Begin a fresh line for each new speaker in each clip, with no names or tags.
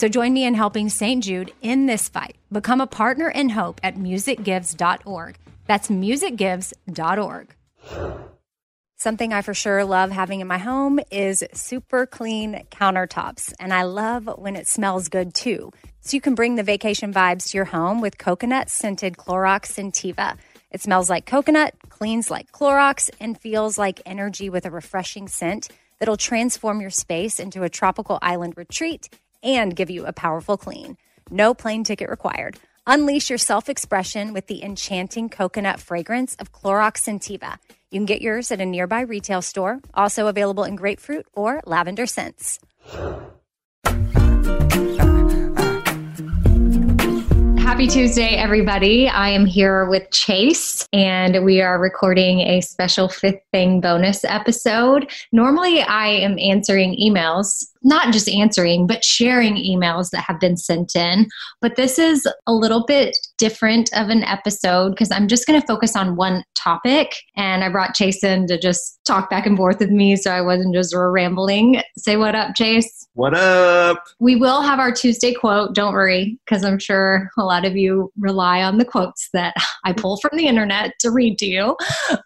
So join me in helping St. Jude in this fight. Become a partner in hope at musicgives.org. That's musicgives.org. Something I for sure love having in my home is super clean countertops, and I love when it smells good too. So you can bring the vacation vibes to your home with coconut scented Clorox Scentiva. It smells like coconut, cleans like Clorox, and feels like energy with a refreshing scent that'll transform your space into a tropical island retreat and give you a powerful clean. No plane ticket required. Unleash your self expression with the enchanting coconut fragrance of Clorox Scentiva. You can get yours at a nearby retail store, also available in grapefruit or lavender scents. Happy Tuesday, everybody. I am here with Chase, and we are recording a special fifth thing bonus episode. Normally, I am answering emails not just answering, but sharing emails that have been sent in. But this is a little bit different of an episode because I'm just going to focus on one topic. And I brought Chase in to just talk back and forth with me so I wasn't just rambling. Say what up, Chase.
What up?
We will have our Tuesday quote. Don't worry, because I'm sure a lot of you rely on the quotes that I pull from the internet to read to you.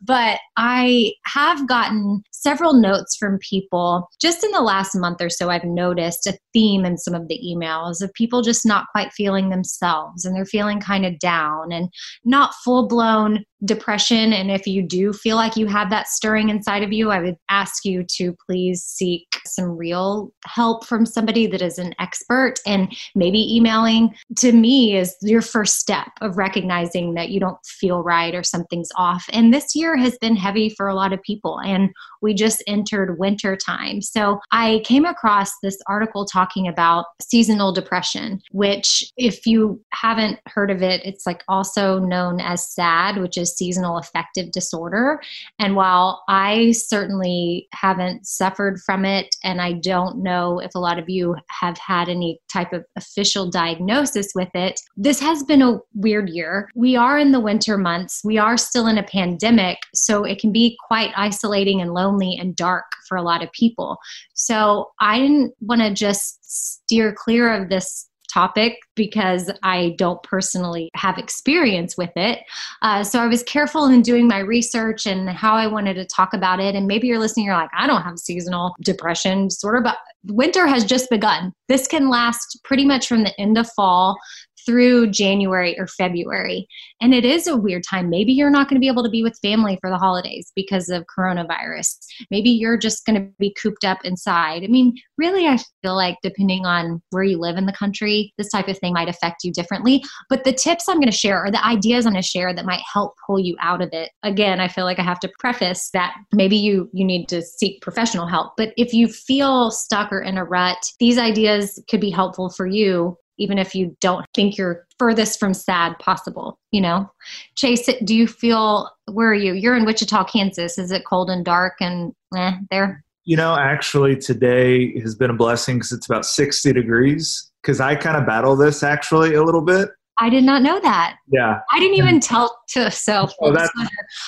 But I have gotten several notes from people just in the last month or so. I've noticed a theme in some of the emails of people just not quite feeling themselves and they're feeling kind of down and not full blown depression. And if you do feel like you have that stirring inside of you, I would ask you to please seek some real help from somebody that is an expert. And maybe emailing to me is your first step of recognizing that you don't feel right or something's off. And this year has been heavy for a lot of people. And we just entered winter time. So I came across this article talking about seasonal depression, which, if you haven't heard of it, it's like also known as SAD, which is seasonal affective disorder. And while I certainly haven't suffered from it, and I don't know if a lot of you have had any type of official diagnosis with it, this has been a weird year. We are in the winter months, we are still in a pandemic, so it can be quite isolating and lonely and dark for a lot of people. So I didn't want to just steer clear of this topic because I don't personally have experience with it. Uh, so I was careful in doing my research and how I wanted to talk about it. And maybe you're listening, you're like, I don't have seasonal depression, sort of, but winter has just begun. This can last pretty much from the end of fall through January or February. And it is a weird time. Maybe you're not going to be able to be with family for the holidays because of coronavirus. Maybe you're just going to be cooped up inside. I mean, really, I feel like depending on where you live in the country, this type of thing might affect you differently. But the tips I'm going to share or the ideas I'm going to share that might help pull you out of it. Again, I feel like I have to preface that maybe you you need to seek professional help. But if you feel stuck or in a rut, these ideas could be helpful for you even if you don't think you're furthest from sad possible you know? Chase do you feel where are you? You're in wichita kansas. Is it cold and dark and eh, there?
You know actually today has been a blessing because it's about 60 degrees because I kind of battle this actually a little bit.
I did not know that.
Yeah.
I didn't even tell to so oh,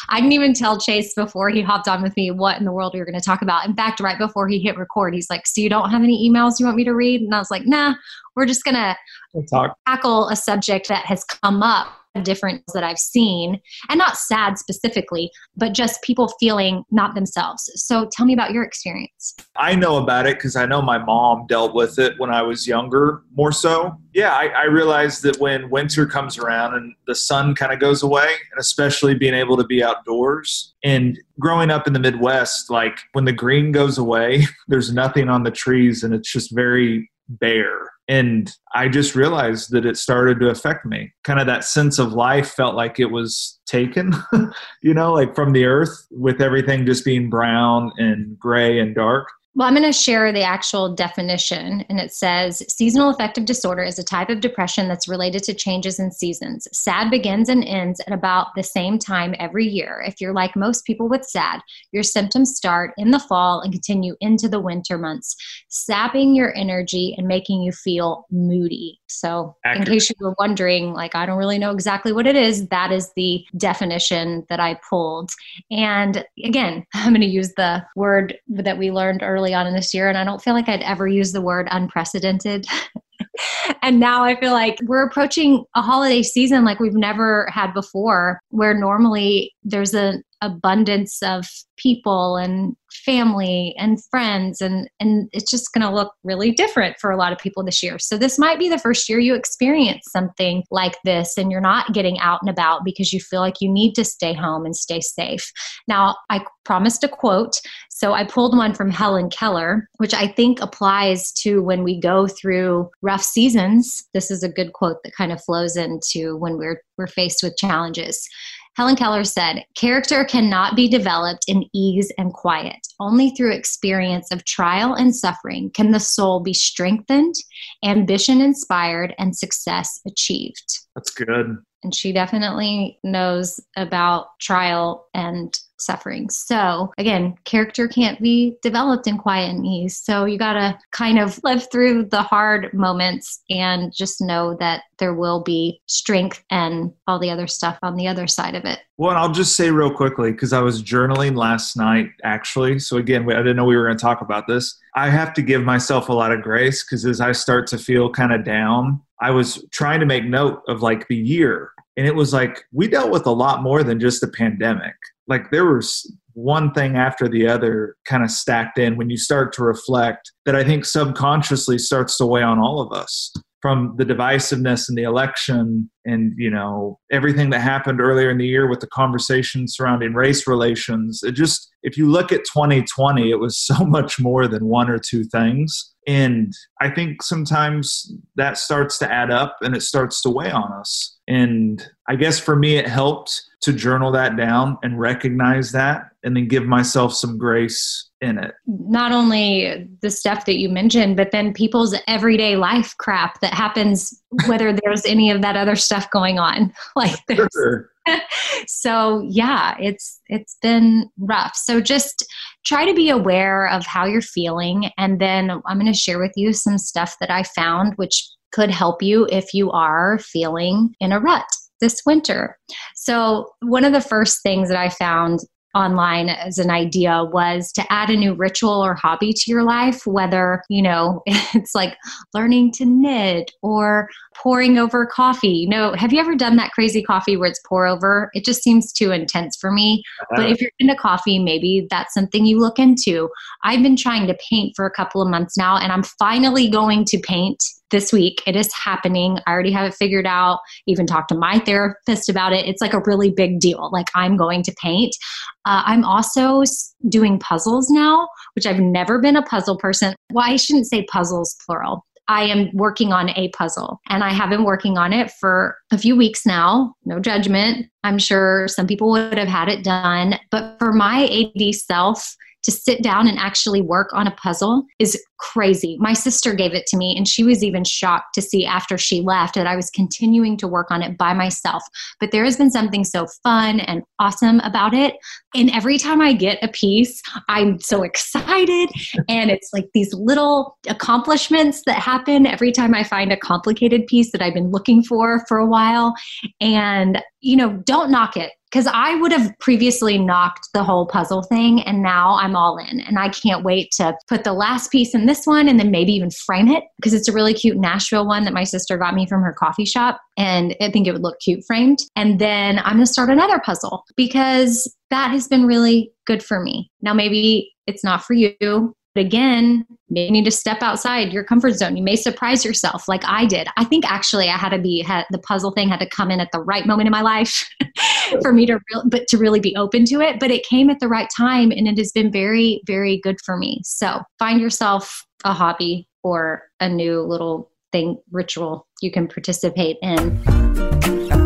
I didn't even tell Chase before he hopped on with me what in the world we were going to talk about. In fact, right before he hit record, he's like, "So you don't have any emails you want me to read?" And I was like, "Nah, we're just going to tackle a subject that has come up difference that I've seen, and not sad specifically, but just people feeling not themselves. So tell me about your experience.
I know about it because I know my mom dealt with it when I was younger, more so. Yeah, I, I realized that when winter comes around and the sun kind of goes away, and especially being able to be outdoors, and growing up in the Midwest, like when the green goes away, there's nothing on the trees and it's just very bare and I just realized that it started to affect me. Kind of that sense of life felt like it was taken, you know, like from the earth with everything just being brown and gray and dark.
Well, I'm going to share the actual definition, and it says seasonal affective disorder is a type of depression that's related to changes in seasons. SAD begins and ends at about the same time every year. If you're like most people with SAD, your symptoms start in the fall and continue into the winter months, sapping your energy and making you feel moody. So, Accurate. in case you were wondering, like, I don't really know exactly what it is, that is the definition that I pulled. And again, I'm going to use the word that we learned earlier early on in this year, and I don't feel like I'd ever use the word unprecedented. and now I feel like we're approaching a holiday season like we've never had before, where normally there's an abundance of people and family and friends and and it's just going to look really different for a lot of people this year. So this might be the first year you experience something like this and you're not getting out and about because you feel like you need to stay home and stay safe. Now, I promised a quote, so I pulled one from Helen Keller, which I think applies to when we go through rough seasons. This is a good quote that kind of flows into when we're we're faced with challenges. Helen Keller said, Character cannot be developed in ease and quiet. Only through experience of trial and suffering can the soul be strengthened, ambition inspired, and success achieved.
That's good.
And she definitely knows about trial and suffering. So, again, character can't be developed in quiet and ease. So, you got to kind of live through the hard moments and just know that there will be strength and all the other stuff on the other side of it.
Well, I'll just say real quickly because I was journaling last night, actually. So, again, I didn't know we were going to talk about this. I have to give myself a lot of grace because as I start to feel kind of down, I was trying to make note of like the year. And it was like we dealt with a lot more than just the pandemic. Like there was one thing after the other kind of stacked in when you start to reflect that I think subconsciously starts to weigh on all of us from the divisiveness in the election and you know everything that happened earlier in the year with the conversation surrounding race relations. It just if you look at 2020 it was so much more than one or two things and i think sometimes that starts to add up and it starts to weigh on us and i guess for me it helped to journal that down and recognize that and then give myself some grace in it.
Not only the stuff that you mentioned, but then people's everyday life crap that happens, whether there's any of that other stuff going on. Like there's. Sure. so yeah, it's it's been rough. So just try to be aware of how you're feeling, and then I'm going to share with you some stuff that I found, which could help you if you are feeling in a rut this winter. So, one of the first things that I found online as an idea was to add a new ritual or hobby to your life, whether, you know, it's like learning to knit or pouring over coffee. You know, have you ever done that crazy coffee where it's pour over? It just seems too intense for me. Uh-huh. But if you're into coffee, maybe that's something you look into. I've been trying to paint for a couple of months now, and I'm finally going to paint this week. It is happening. I already have it figured out. Even talked to my therapist about it. It's like a really big deal. Like I'm going to paint. Uh, I'm also doing puzzles now, which I've never been a puzzle person. Well, I shouldn't say puzzles plural. I am working on a puzzle and I have been working on it for a few weeks now. No judgment. I'm sure some people would have had it done. But for my AD self,
to sit down and actually work on a puzzle is crazy. My sister gave it to me, and she was even shocked to see after she left that I was continuing to work on it by myself. But there has been something so fun and awesome about it. And every time I get a piece, I'm so excited. And it's like these little accomplishments that happen every time I find a complicated piece that I've been looking for for a while. And, you know, don't knock it because I would have previously knocked the whole puzzle thing and now I'm all in and I can't wait to put the last piece in this one and then maybe even frame it because it's a really cute Nashville one that my sister got me from her coffee shop and I think it would look cute framed and then I'm going to start another puzzle because that has been really good for me. Now maybe it's not for you but again, you need to step outside your comfort zone. You may surprise yourself like I did. I think actually I had to be had, the puzzle thing had to come in at the right moment in my life for me to but to really be open to it, but it came at the right time and it has been very very good for me. So, find yourself a hobby or a new little thing ritual you can participate in.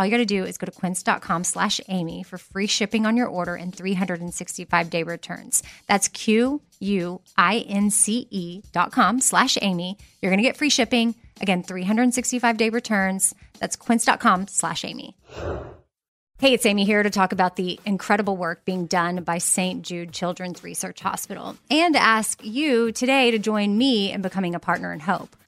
all you got to do is go to quince.com slash Amy for free shipping on your order and 365 day returns. That's Q U I N C E dot com slash Amy. You're going to get free shipping. Again, 365 day returns. That's quince.com slash Amy. Hey, it's Amy here to talk about the incredible work being done by St. Jude Children's Research Hospital and ask you today to join me in becoming a partner in hope.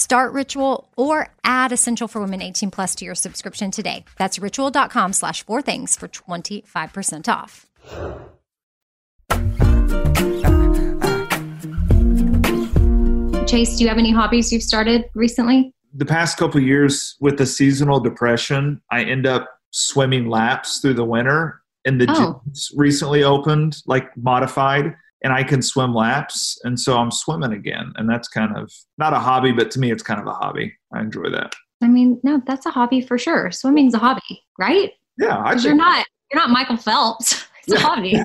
Start Ritual or add Essential for Women 18 Plus to your subscription today. That's ritual.com slash four things for 25% off.
Chase, do you have any hobbies you've started recently?
The past couple years with the seasonal depression, I end up swimming laps through the winter and the oh. gyms recently opened, like modified and I can swim laps. And so I'm swimming again. And that's kind of not a hobby, but to me, it's kind of a hobby. I enjoy that.
I mean, no, that's a hobby for sure. Swimming's a hobby, right?
Yeah.
Because you're not, you're not Michael Phelps. It's a hobby.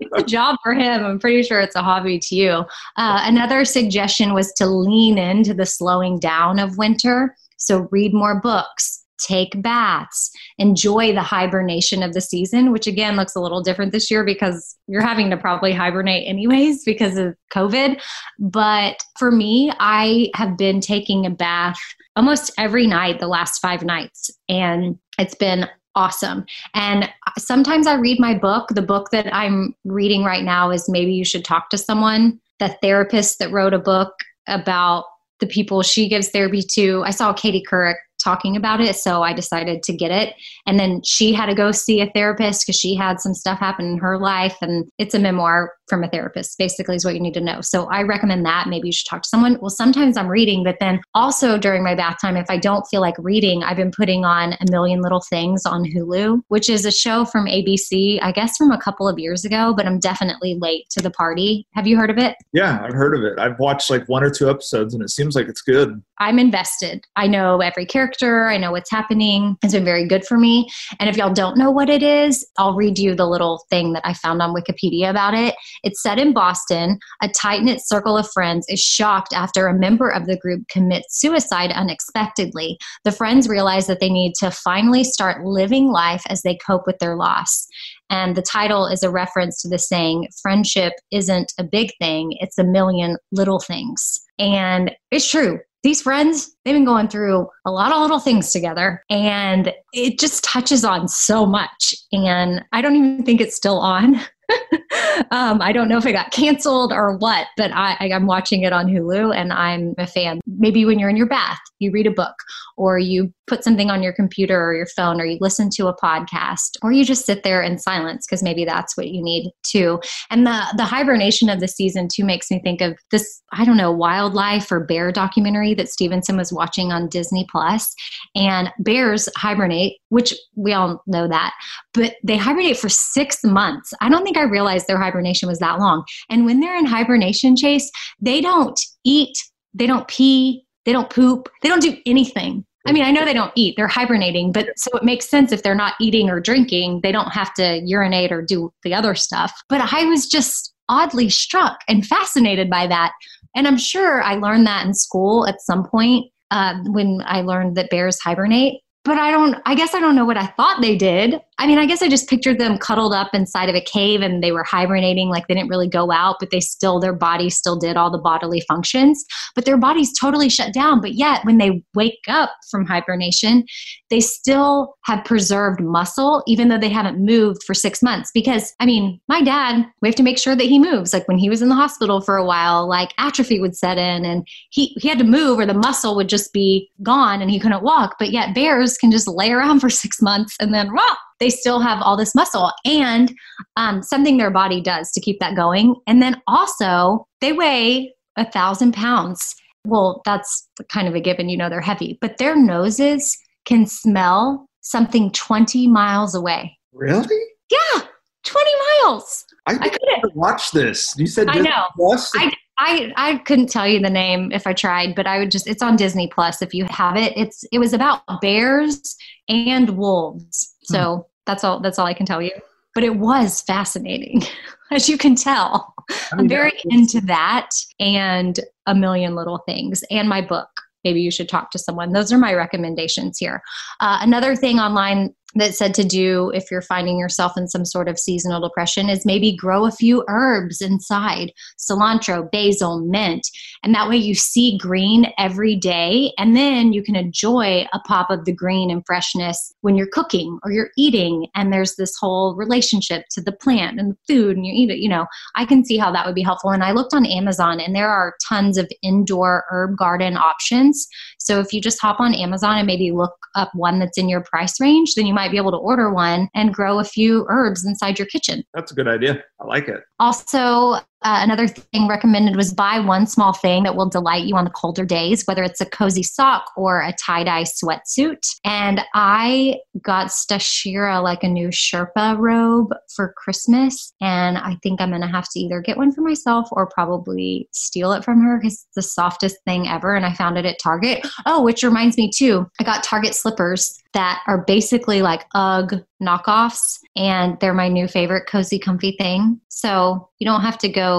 it's a job for him. I'm pretty sure it's a hobby to you. Uh, another suggestion was to lean into the slowing down of winter. So read more books, take baths, enjoy the hibernation of the season, which again looks a little different this year because you're having to probably hibernate anyways because of COVID. But for me, I have been taking a bath almost every night the last five nights, and it's been awesome. And sometimes I read my book. The book that I'm reading right now is Maybe You Should Talk to Someone, the therapist that wrote a book about the people she gives therapy to. I saw Katie Couric talking about it. So I decided to get it. And then she had to go see a therapist because she had some stuff happen in her life. And it's a memoir from a therapist, basically, is what you need to know. So I recommend that. Maybe you should talk to someone. Well, sometimes I'm reading, but then also during my bath time, if I don't feel like reading, I've been putting on A Million Little Things on Hulu, which is a show from ABC, I guess from a couple of years ago, but I'm definitely late to the party. Have you heard of it?
Yeah, I've heard of it. I've watched like one or two episodes and it seems like it's good.
I'm invested. I know every character, I know what's happening. It's been very good for me. And if y'all don't know what it is, I'll read you the little thing that I found on Wikipedia about it. It's set in Boston. A tight knit circle of friends is shocked after a member of the group commits suicide unexpectedly. The friends realize that they need to finally start living life as they cope with their loss. And the title is a reference to the saying, friendship isn't a big thing, it's a million little things. And it's true these friends, they've been going through a lot of little things together and it just touches on so much. And I don't even think it's still on. um, I don't know if it got canceled or what, but I, I'm watching it on Hulu and I'm a fan. Maybe when you're in your bath, you read a book or you put something on your computer or your phone or you listen to a podcast or you just sit there in silence because maybe that's what you need too. And the the hibernation of the season too makes me think of this I don't know wildlife or bear documentary that Stevenson was watching on Disney Plus. And bears hibernate which we all know that but they hibernate for 6 months. I don't think I realized their hibernation was that long. And when they're in hibernation chase, they don't eat, they don't pee, they don't poop, they don't do anything. I mean, I know they don't eat, they're hibernating, but so it makes sense if they're not eating or drinking, they don't have to urinate or do the other stuff. But I was just oddly struck and fascinated by that. And I'm sure I learned that in school at some point uh, when I learned that bears hibernate. But I don't, I guess I don't know what I thought they did. I mean, I guess I just pictured them cuddled up inside of a cave and they were hibernating, like they didn't really go out, but they still, their body still did all the bodily functions, but their bodies totally shut down. But yet, when they wake up from hibernation, they still have preserved muscle, even though they haven't moved for six months. Because, I mean, my dad, we have to make sure that he moves. Like when he was in the hospital for a while, like atrophy would set in and he, he had to move or the muscle would just be gone and he couldn't walk. But yet, bears can just lay around for six months and then, rah, they still have all this muscle and um, something their body does to keep that going. And then also, they weigh a thousand pounds well, that's kind of a given, you know, they're heavy, but their noses can smell something 20 miles away.
Really?
Yeah, 20 miles.
I, I couldn't watch this. You said
I know. Plus? I, I, I couldn't tell you the name if I tried, but I would just it's on Disney Plus if you have it. It's it was about bears and wolves. So hmm. that's all that's all I can tell you. But it was fascinating, as you can tell. I am very into that and a million little things and my book maybe you should talk to someone. Those are my recommendations here. Uh, another thing online that said to do if you're finding yourself in some sort of seasonal depression is maybe grow a few herbs inside cilantro, basil, mint. And that way you see green every day. And then you can enjoy a pop of the green and freshness when you're cooking or you're eating. And there's this whole relationship to the plant and the food and you eat it. You know, I can see how that would be helpful. And I looked on Amazon and there are tons of indoor herb garden options. So if you just hop on Amazon and maybe look up one that's in your price range, then you might be able to order one and grow a few herbs inside your kitchen.
That's a good idea. I like it.
Also, uh, another thing recommended was buy one small thing that will delight you on the colder days, whether it's a cozy sock or a tie dye sweatsuit. And I got Stashira like a new Sherpa robe for Christmas. And I think I'm going to have to either get one for myself or probably steal it from her because it's the softest thing ever. And I found it at Target. Oh, which reminds me too, I got Target slippers that are basically like UGG knockoffs, and they're my new favorite cozy, comfy thing. So you don't have to go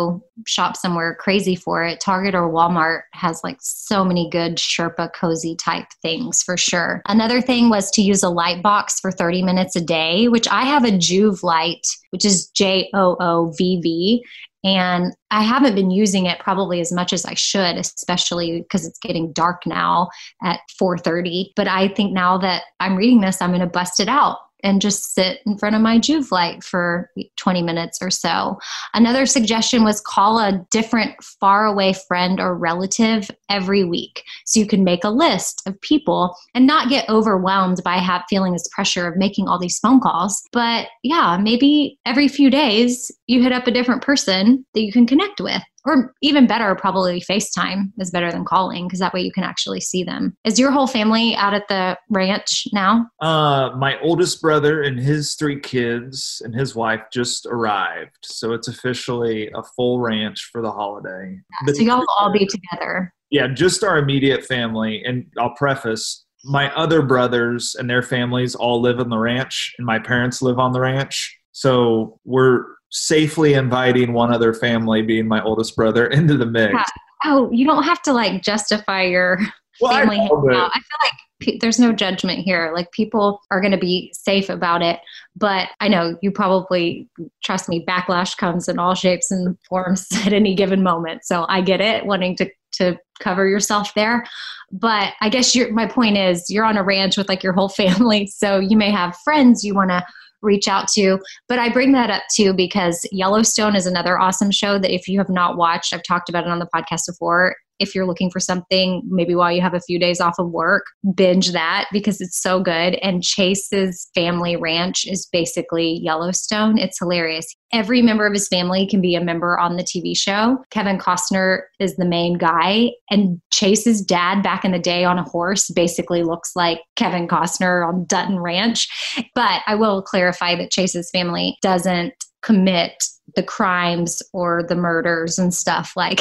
shop somewhere crazy for it. Target or Walmart has like so many good Sherpa cozy type things for sure. Another thing was to use a light box for 30 minutes a day, which I have a Joovv light, which is J O O V V and I haven't been using it probably as much as I should, especially because it's getting dark now at 4:30. But I think now that I'm reading this, I'm going to bust it out and just sit in front of my Joovv light for 20 minutes or so. Another suggestion was call a different faraway friend or relative every week. So you can make a list of people and not get overwhelmed by have, feeling this pressure of making all these phone calls. But yeah, maybe every few days you hit up a different person that you can connect with or even better, probably FaceTime is better than calling because that way you can actually see them. Is your whole family out at the ranch now?
Uh, my oldest brother and his three kids and his wife just arrived, so it's officially a full ranch for the holiday.
Yeah, so y'all will all be together.
Yeah, just our immediate family, and I'll preface. My other brothers and their families all live on the ranch, and my parents live on the ranch. So we're safely inviting one other family, being my oldest brother, into the mix. Yeah.
Oh, you don't have to like justify your well, family. I, I feel like p- there's no judgment here. Like people are going to be safe about it. But I know you probably trust me. Backlash comes in all shapes and forms at any given moment. So I get it, wanting to to cover yourself there. But I guess my point is you're on a ranch with like your whole family. So you may have friends you want to reach out to. But I bring that up too because Yellowstone is another awesome show that if you have not watched, I've talked about it on the podcast before if you're looking for something, maybe while you have a few days off of work, binge that because it's so good. And Chase's family ranch is basically Yellowstone. It's hilarious. Every member of his family can be a member on the TV show. Kevin Costner is the main guy, and Chase's dad back in the day on a horse basically looks like Kevin Costner on Dutton Ranch. But I will clarify that Chase's family doesn't commit the crimes or the murders and stuff like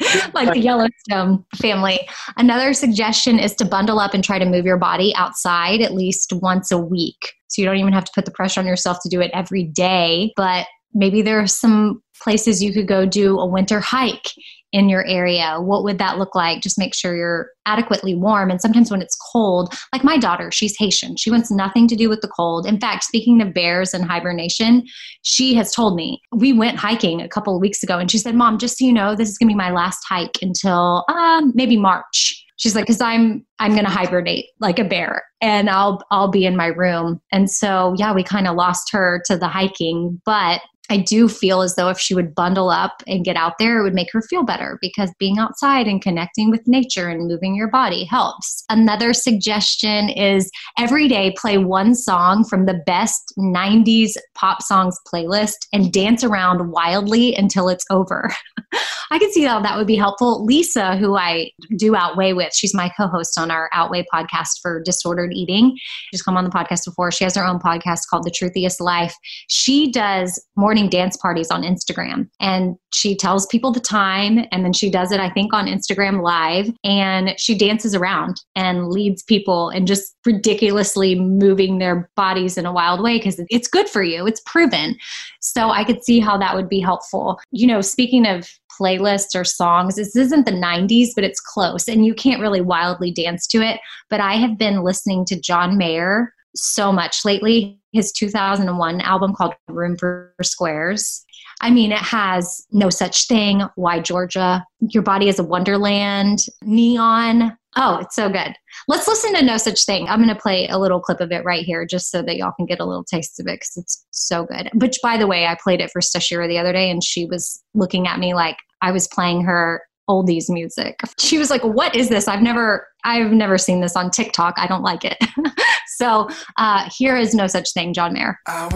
like the Yellowstone family. Another suggestion is to bundle up and try to move your body outside at least once a week. So you don't even have to put the pressure on yourself to do it every day, but maybe there are some places you could go do a winter hike in your area. What would that look like? Just make sure you're adequately warm. And sometimes when it's cold like my daughter she's haitian. She wants nothing to do with the cold. In fact speaking of bears and hibernation she has told me we went hiking a couple of weeks ago. And she said mom just so you know this is going to be my last hike until um, maybe march. She's like because i'm i'm to hibernate like a bear and i'll i'll be in my room. And so yeah we kind of lost her to the hiking but I do feel as though if she would bundle up and get out there, it would make her feel better because being outside and connecting with nature and moving your body helps. Another suggestion is every day play one song from the best 90s pop songs playlist and dance around wildly until it's over. I can see how that would be helpful. Lisa, who I do Outweigh with, she's my co host on our Outweigh podcast for disordered eating. She's come on the podcast before. She has her own podcast called The Truthiest Life. She does morning dance parties on Instagram and she tells people the time and then she does it, I think, on Instagram Live and she dances around and leads people and just ridiculously moving their bodies in a wild way because it's good for you. It's proven. So I could see how that would be helpful. You know, speaking of playlists or songs. This isn't the 90s, but it's close and you can't really wildly dance to it. But I have been listening to John Mayer so much lately. His 2001 album called Room for Squares. I mean, it has No Such Thing, Why Georgia, Your Body is a Wonderland, Neon. Oh, it's so good. Let's listen to No Such Thing. I'm going to play a little clip of it right here just so that y'all can get a little taste of it because it's so good. Which, by the way, I played it for Stashira the other day and she was looking at me like I was playing her oldies music. She was like, "What is this? I've never I've never seen this on TikTok. I don't like it." so, uh, here is no such thing, John Mayer. I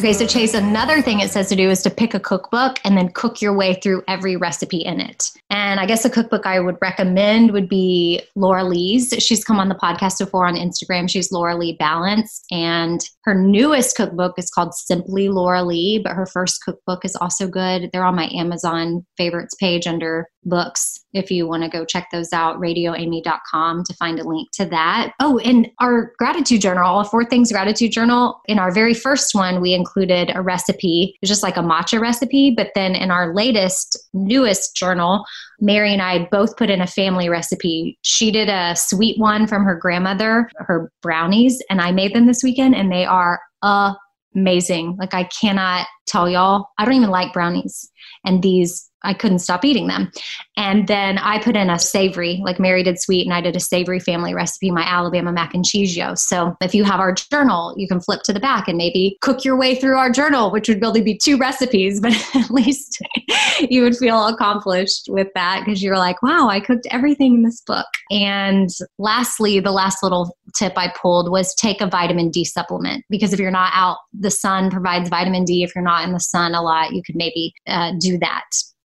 Okay, so Chase, another thing it says to do is to pick a cookbook and then cook your way through every recipe in it. And I guess a cookbook I would recommend would be Laura Lee's. She's come on the podcast before on Instagram. She's Laura Lee Balance. And her newest cookbook is called Simply Laura Lee, but her first cookbook is also good. They're on my Amazon favorites page under books if you want to go check those out radioamy.com to find a link to that. Oh and our gratitude journal all four things gratitude journal in our very first one we included a recipe. Just like a matcha recipe but then in our latest newest journal mary and i both put in a family recipe. She did a sweet one from her grandmother her brownies and i made them this weekend and they are amazing. Like i cannot tell y'all i don't even like brownies. And these I couldn't stop eating them. And then I put in a savory, like Mary did sweet, and I did a savory family recipe, my Alabama mac and cheese yo. So if you have our journal, you can flip to the back and maybe cook your way through our journal, which would really be two recipes, but at least you would feel accomplished with that because you're like, wow, I cooked everything in this book. And lastly, the last little tip I pulled was take a vitamin D supplement because if you're not out, the sun provides vitamin D. If you're not in the sun a lot, you could maybe uh, do that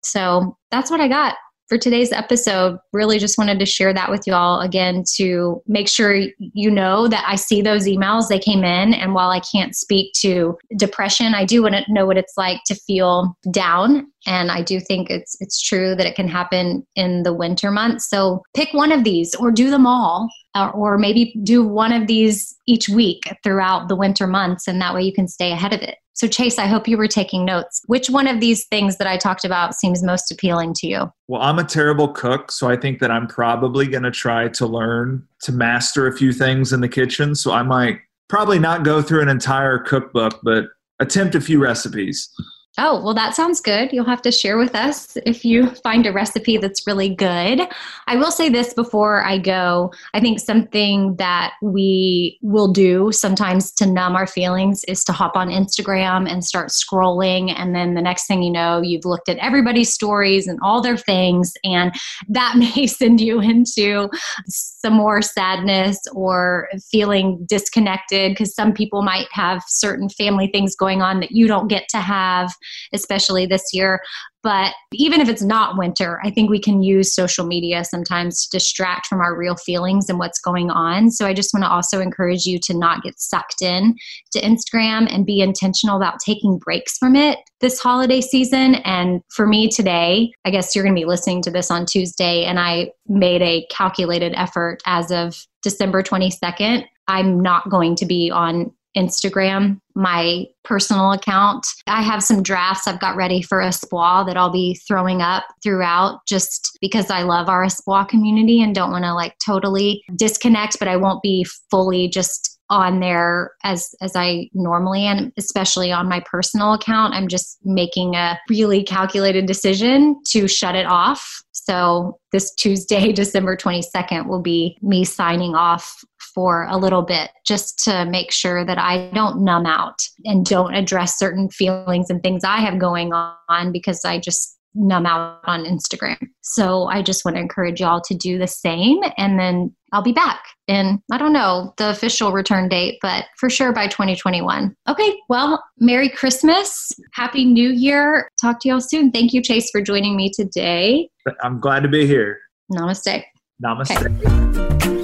so that's what I got for today's episode. Really just wanted to share that with you all again to make sure you know that I see those emails. They came in. And while I can't speak to depression, I do want to know what it's like to feel down. And I do think it's it's true that it can happen in the winter months. So pick one of these or do them all. Uh, or maybe do one of these each week throughout the winter months, and that way you can stay ahead of it. So, Chase, I hope you were taking notes. Which one of these things that I talked about seems most appealing to you?
Well, I'm a terrible cook, so I think that I'm probably going to try to learn to master a few things in the kitchen. So, I might probably not go through an entire cookbook, but attempt a few recipes.
Oh, well, that sounds good. You'll have to share with us if you find a recipe that's really good. I will say this before I go. I think something that we will do sometimes to numb our feelings is to hop on Instagram and start scrolling. And then the next thing you know, you've looked at everybody's stories and all their things. And that may send you into some more sadness or feeling disconnected because some people might have certain family things going on that you don't get to have especially this year. But even if it's not winter, I think we can use social media sometimes to distract from our real feelings and what's going on. So I just want to also encourage you to not get sucked in to Instagram and be intentional about taking breaks from it this holiday season. And for me today, I guess you're going to be listening to this on Tuesday, and I made a calculated effort as of December 22nd. I'm not going to be on
Instagram, my personal account. I have some drafts I've got ready for a Espoir that I'll be throwing up throughout just because I love our Espoir community and don't want to like totally disconnect, but I won't be fully just on there as as I normally am, especially on my personal account. I'm just making a really calculated decision to shut it off. So this Tuesday, December 22nd will be me signing off for a little bit just to make sure that I don't numb out and don't address certain feelings and things I have going on because I just numb out on Instagram. So I just want to encourage y'all to do the same. And then I'll be back in, I don't know the official return date, but for sure by 2021. Okay, well, Merry Christmas. Happy New Year. Talk to y'all soon. Thank you, Chase, for joining me today.
I'm glad to be here.
Namaste.
Namaste. Okay.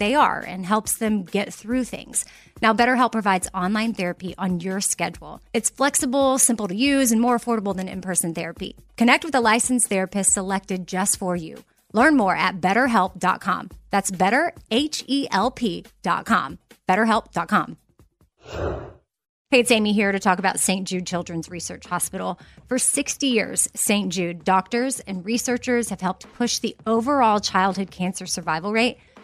they are and helps them get through things. Now, BetterHelp provides online therapy on your schedule. It's flexible, simple to use, and more affordable than in person therapy. Connect with a licensed therapist selected just for you. Learn more at betterhelp.com. That's betterhelp.com. BetterHelp.com. Hey, it's Amy here to talk about St. Jude Children's Research Hospital. For 60 years, St. Jude doctors and researchers have helped push the overall childhood cancer survival rate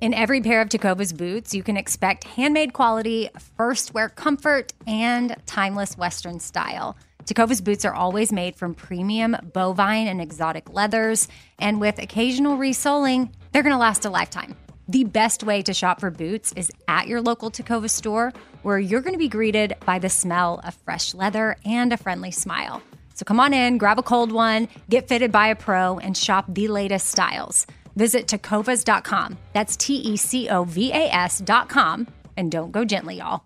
In every pair of Tecovas boots, you can expect handmade quality, first wear comfort, and timeless Western style. Tecovas boots are always made from premium bovine and exotic leathers, and with occasional resoling, they're going to last a lifetime. The best way to shop for boots is at your local Tecovas store, where you're going to be greeted by the smell of fresh leather and a friendly smile. So come on in, grab a cold one, get fitted by a pro, and shop the latest styles. Visit tecovas.com. That's T E C O V A S.com. And don't go gently, y'all.